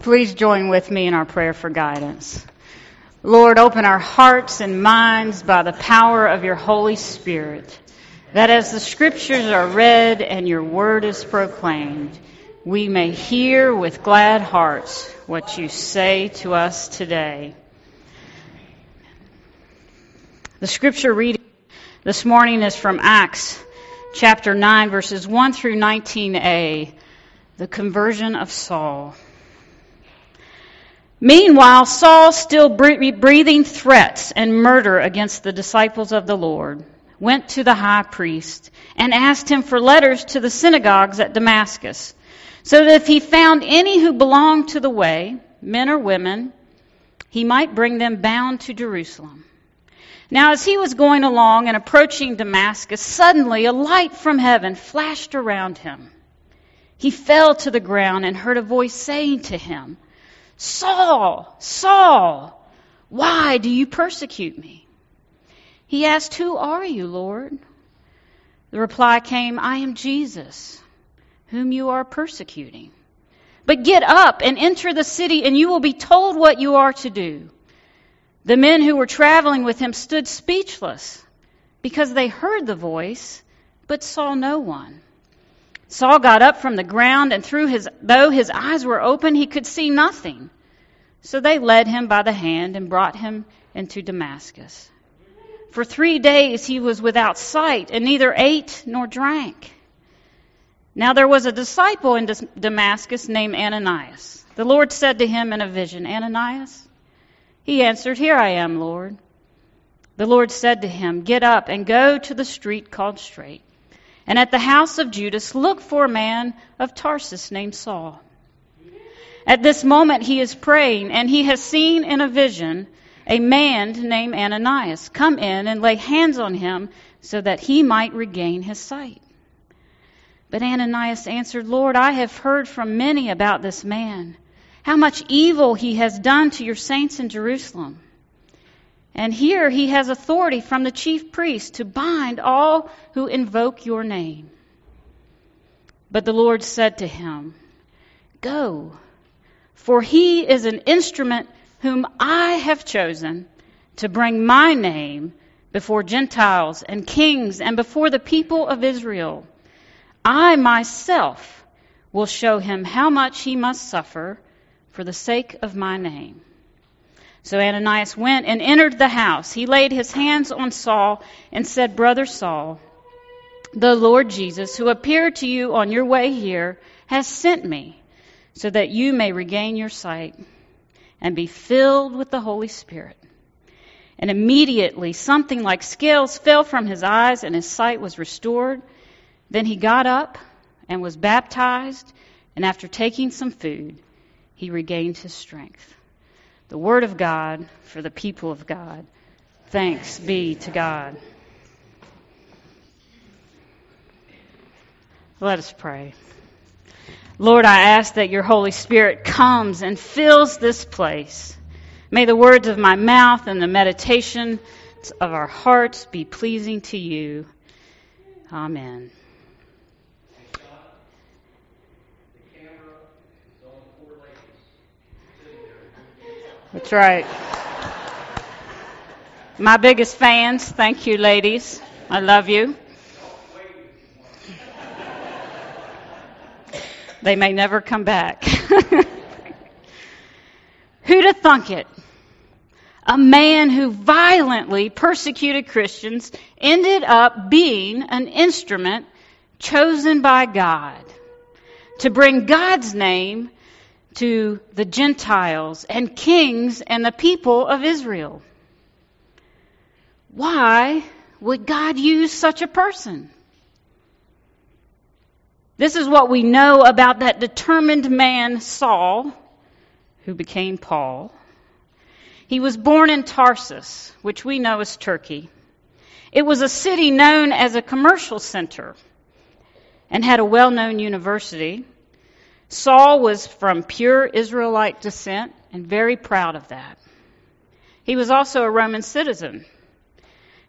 Please join with me in our prayer for guidance. Lord, open our hearts and minds by the power of your Holy Spirit, that as the scriptures are read and your word is proclaimed, we may hear with glad hearts what you say to us today. The scripture reading this morning is from Acts chapter 9, verses 1 through 19a, the conversion of Saul. Meanwhile, Saul, still breathing threats and murder against the disciples of the Lord, went to the high priest and asked him for letters to the synagogues at Damascus, so that if he found any who belonged to the way, men or women, he might bring them bound to Jerusalem. Now, as he was going along and approaching Damascus, suddenly a light from heaven flashed around him. He fell to the ground and heard a voice saying to him, Saul, Saul, why do you persecute me? He asked, Who are you, Lord? The reply came, I am Jesus, whom you are persecuting. But get up and enter the city, and you will be told what you are to do. The men who were traveling with him stood speechless because they heard the voice but saw no one. Saul got up from the ground and through his though his eyes were open he could see nothing. So they led him by the hand and brought him into Damascus. For 3 days he was without sight and neither ate nor drank. Now there was a disciple in Damascus named Ananias. The Lord said to him in a vision, Ananias, he answered, Here I am, Lord. The Lord said to him, Get up and go to the street called Straight, and at the house of Judas look for a man of Tarsus named Saul. At this moment he is praying, and he has seen in a vision a man named Ananias come in and lay hands on him so that he might regain his sight. But Ananias answered, Lord, I have heard from many about this man how much evil he has done to your saints in Jerusalem. And here he has authority from the chief priest to bind all who invoke your name. But the Lord said to him, Go, for he is an instrument whom I have chosen to bring my name before Gentiles and kings and before the people of Israel. I myself will show him how much he must suffer for the sake of my name. So Ananias went and entered the house. He laid his hands on Saul and said, Brother Saul, the Lord Jesus, who appeared to you on your way here, has sent me so that you may regain your sight and be filled with the Holy Spirit. And immediately something like scales fell from his eyes and his sight was restored. Then he got up and was baptized, and after taking some food, he regained his strength. The Word of God for the people of God. Thanks be to God. Let us pray. Lord, I ask that your Holy Spirit comes and fills this place. May the words of my mouth and the meditation of our hearts be pleasing to you. Amen. That's right. My biggest fans, thank you, ladies. I love you. They may never come back. Who'd have thunk it? A man who violently persecuted Christians ended up being an instrument chosen by God to bring God's name to the Gentiles and kings and the people of Israel. Why would God use such a person? This is what we know about that determined man, Saul, who became Paul. He was born in Tarsus, which we know as Turkey. It was a city known as a commercial center and had a well known university. Saul was from pure Israelite descent and very proud of that. He was also a Roman citizen.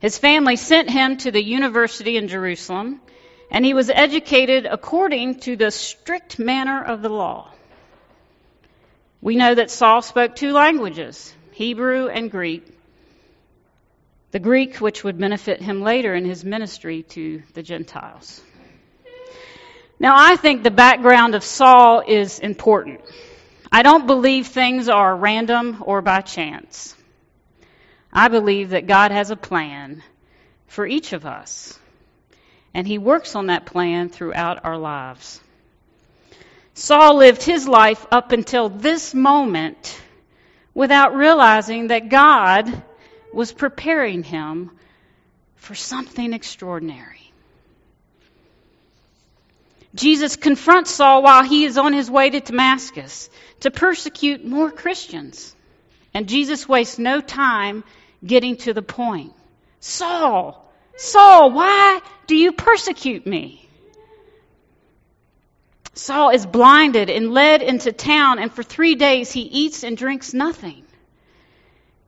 His family sent him to the university in Jerusalem, and he was educated according to the strict manner of the law. We know that Saul spoke two languages, Hebrew and Greek. The Greek, which would benefit him later in his ministry to the Gentiles. Now, I think the background of Saul is important. I don't believe things are random or by chance. I believe that God has a plan for each of us, and He works on that plan throughout our lives. Saul lived his life up until this moment without realizing that God was preparing him for something extraordinary. Jesus confronts Saul while he is on his way to Damascus to persecute more Christians. And Jesus wastes no time getting to the point. Saul, Saul, why do you persecute me? Saul is blinded and led into town, and for three days he eats and drinks nothing.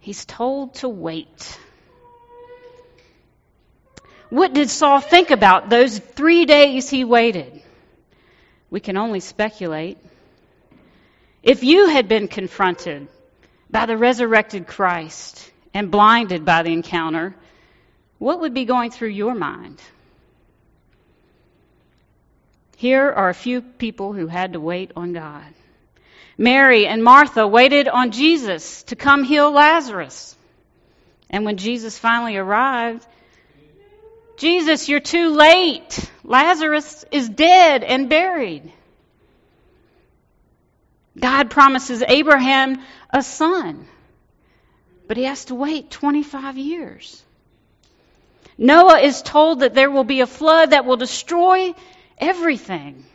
He's told to wait. What did Saul think about those three days he waited? We can only speculate. If you had been confronted by the resurrected Christ and blinded by the encounter, what would be going through your mind? Here are a few people who had to wait on God. Mary and Martha waited on Jesus to come heal Lazarus. And when Jesus finally arrived, Jesus, you're too late. Lazarus is dead and buried. God promises Abraham a son, but he has to wait 25 years. Noah is told that there will be a flood that will destroy everything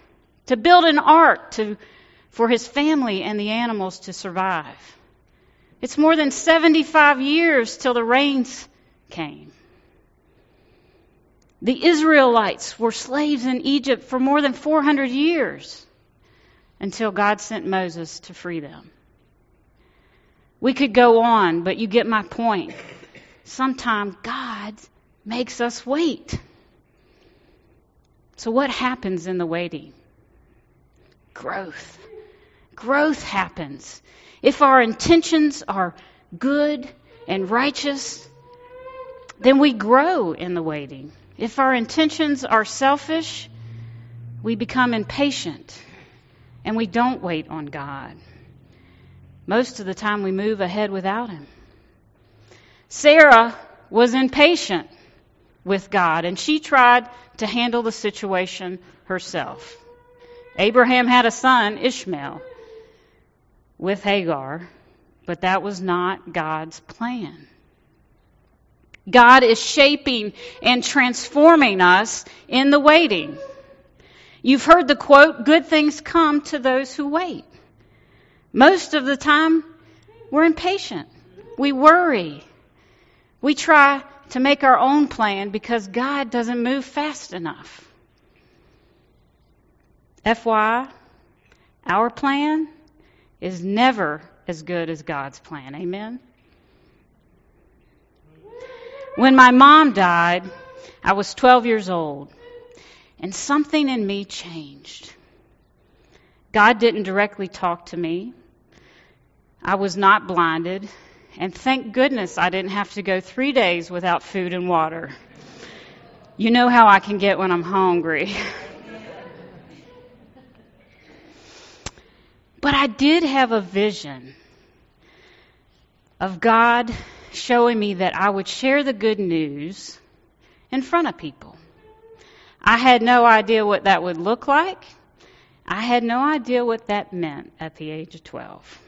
to build an ark to, for his family and the animals to survive. It's more than 75 years till the rains came. The Israelites were slaves in Egypt for more than 400 years until God sent Moses to free them. We could go on, but you get my point. Sometimes God makes us wait. So, what happens in the waiting? Growth. Growth happens. If our intentions are good and righteous, then we grow in the waiting. If our intentions are selfish, we become impatient and we don't wait on God. Most of the time, we move ahead without Him. Sarah was impatient with God and she tried to handle the situation herself. Abraham had a son, Ishmael, with Hagar, but that was not God's plan. God is shaping and transforming us in the waiting. You've heard the quote, good things come to those who wait. Most of the time, we're impatient. We worry. We try to make our own plan because God doesn't move fast enough. FY, our plan is never as good as God's plan. Amen? When my mom died, I was 12 years old, and something in me changed. God didn't directly talk to me. I was not blinded. And thank goodness I didn't have to go three days without food and water. You know how I can get when I'm hungry. but I did have a vision of God showing me that I would share the good news in front of people. I had no idea what that would look like. I had no idea what that meant at the age of 12.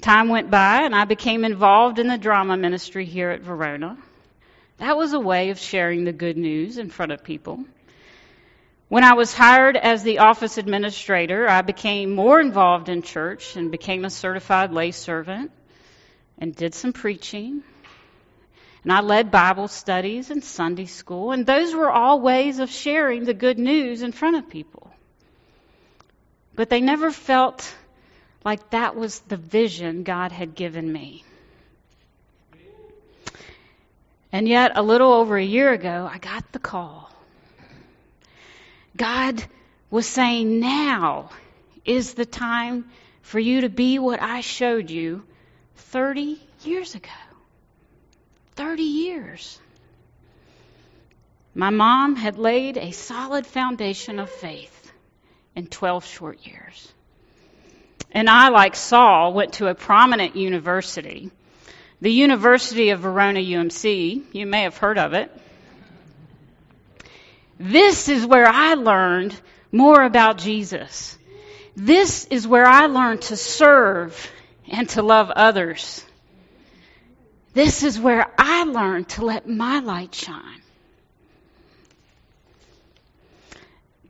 Time went by, and I became involved in the drama ministry here at Verona. That was a way of sharing the good news in front of people. When I was hired as the office administrator, I became more involved in church and became a certified lay servant and did some preaching. And I led Bible studies and Sunday school, and those were all ways of sharing the good news in front of people. But they never felt like that was the vision God had given me. And yet, a little over a year ago, I got the call. God was saying, now is the time for you to be what I showed you 30 years ago. 30 years. My mom had laid a solid foundation of faith in 12 short years. And I, like Saul, went to a prominent university, the University of Verona UMC. You may have heard of it. This is where I learned more about Jesus. This is where I learned to serve and to love others. This is where I learned to let my light shine.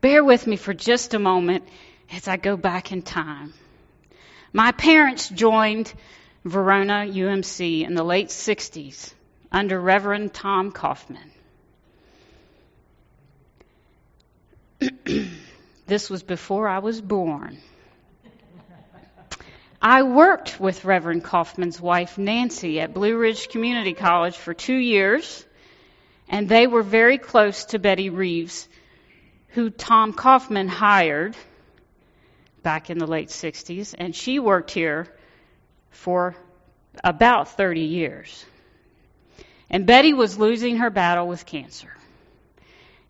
Bear with me for just a moment as I go back in time. My parents joined Verona UMC in the late 60s under Reverend Tom Kaufman. this was before I was born. I worked with Reverend Kaufman's wife, Nancy, at Blue Ridge Community College for two years, and they were very close to Betty Reeves, who Tom Kaufman hired back in the late 60s, and she worked here for about 30 years. And Betty was losing her battle with cancer.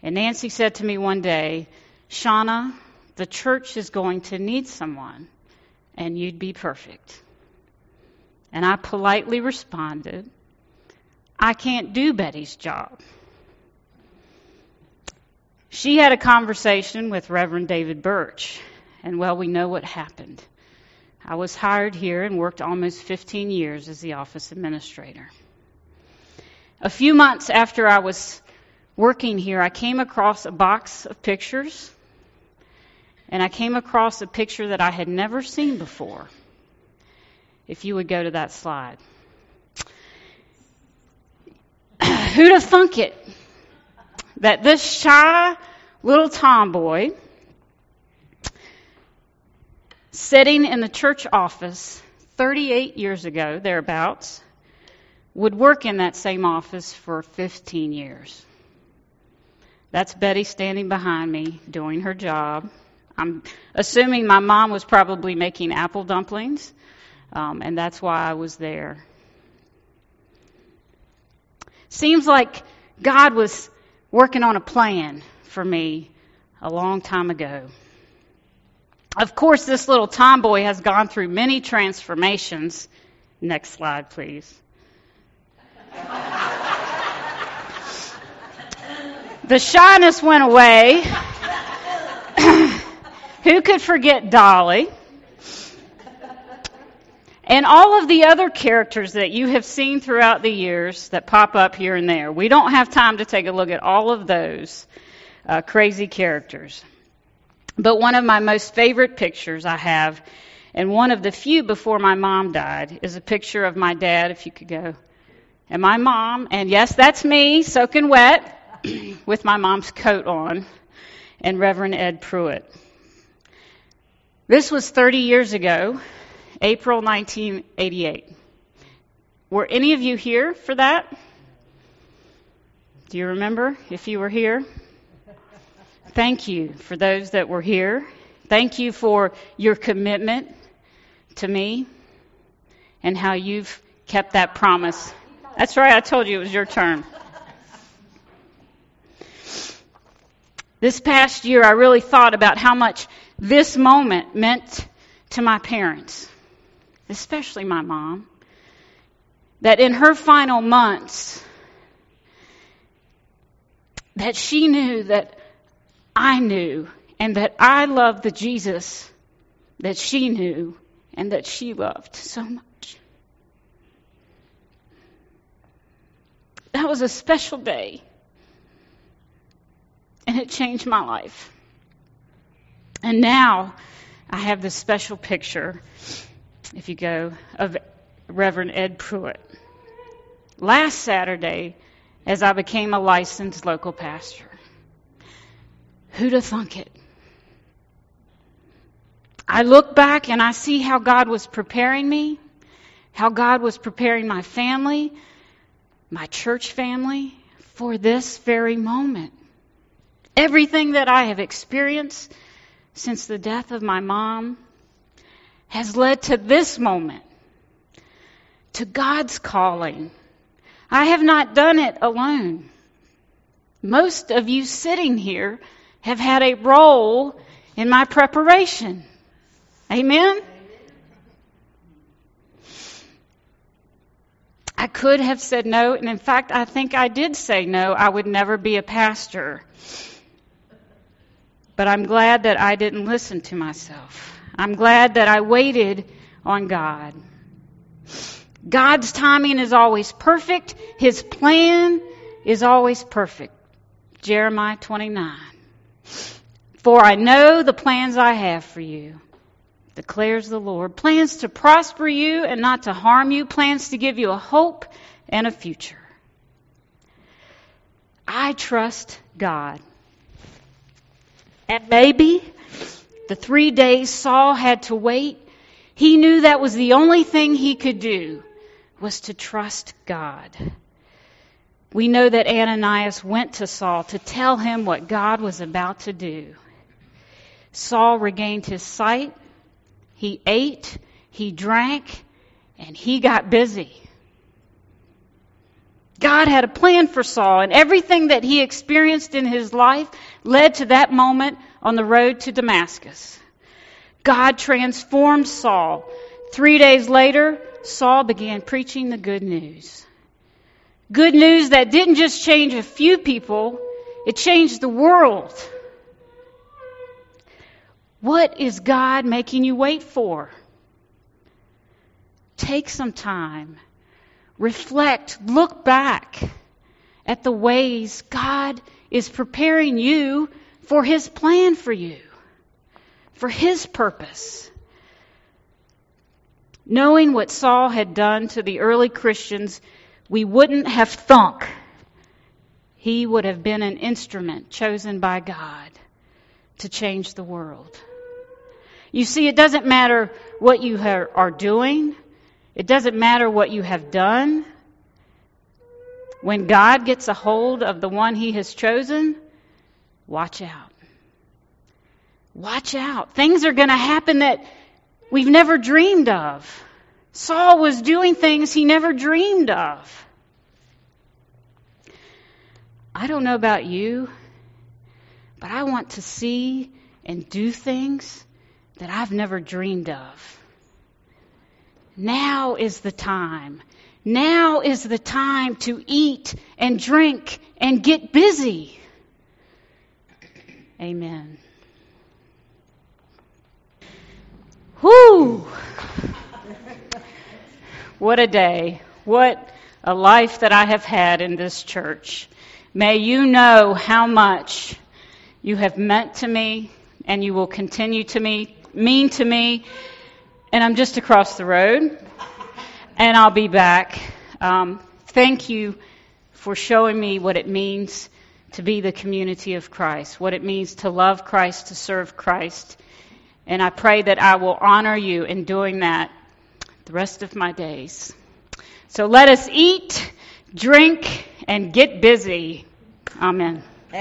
And Nancy said to me one day, Shauna, the church is going to need someone, and you'd be perfect. And I politely responded, I can't do Betty's job. She had a conversation with Reverend David Birch, and well, we know what happened. I was hired here and worked almost 15 years as the office administrator. A few months after I was working here, I came across a box of pictures, and I came across a picture that I had never seen before. If you would go to that slide. Who'd have thunk it that this shy little tomboy sitting in the church office 38 years ago, thereabouts, would work in that same office for 15 years. That's Betty standing behind me doing her job. I'm assuming my mom was probably making apple dumplings, um, and that's why I was there. Seems like God was working on a plan for me a long time ago. Of course, this little tomboy has gone through many transformations. Next slide, please. the shyness went away. Who could forget Dolly? And all of the other characters that you have seen throughout the years that pop up here and there. We don't have time to take a look at all of those uh, crazy characters. But one of my most favorite pictures I have, and one of the few before my mom died, is a picture of my dad, if you could go, and my mom, and yes, that's me, soaking wet, with my mom's coat on, and Reverend Ed Pruitt. This was 30 years ago, April 1988. Were any of you here for that? Do you remember if you were here? Thank you for those that were here. Thank you for your commitment to me and how you've kept that promise. That's right, I told you it was your turn. This past year, I really thought about how much this moment meant to my parents, especially my mom. That in her final months, that she knew that I knew and that I loved the Jesus that she knew and that she loved so much. That was a special day. And it changed my life. And now I have this special picture, if you go, of Reverend Ed Pruitt. Last Saturday, as I became a licensed local pastor. Who'd have thunk it? I look back and I see how God was preparing me, how God was preparing my family, my church family, for this very moment. Everything that I have experienced since the death of my mom has led to this moment, to God's calling. I have not done it alone. Most of you sitting here have had a role in my preparation. Amen? I could have said no, and in fact, I think I did say no. I would never be a pastor. But I'm glad that I didn't listen to myself. I'm glad that I waited on God. God's timing is always perfect. His plan is always perfect. Jeremiah 29. For I know the plans I have for you, declares the Lord. Plans to prosper you and not to harm you, plans to give you a hope and a future. I trust God. And maybe the three days Saul had to wait, he knew that was the only thing he could do was to trust God. We know that Ananias went to Saul to tell him what God was about to do. Saul regained his sight, he ate, he drank, and he got busy. God had a plan for Saul, and everything that he experienced in his life led to that moment on the road to Damascus. God transformed Saul. Three days later, Saul began preaching the good news. Good news that didn't just change a few people, it changed the world. What is God making you wait for? Take some time, reflect, look back at the ways God is preparing you for His plan for you, for His purpose. Knowing what Saul had done to the early Christians, we wouldn't have thunk he would have been an instrument chosen by God to change the world. You see, it doesn't matter what you are doing. It doesn't matter what you have done. When God gets a hold of the one he has chosen, watch out. Watch out. Things are going to happen that we've never dreamed of. Saul was doing things he never dreamed of. I don't know about you, but I want to see and do things that I've never dreamed of. Now is the time. Now is the time to eat and drink and get busy. Amen. Whoo! What a day. What a life that I have had in this church. May you know how much you have meant to me and you will continue to me, mean to me. And I'm just across the road and I'll be back. Um, thank you for showing me what it means to be the community of Christ, what it means to love Christ, to serve Christ. And I pray that I will honor you in doing that the rest of my days. So let us eat, drink, and get busy. Amen.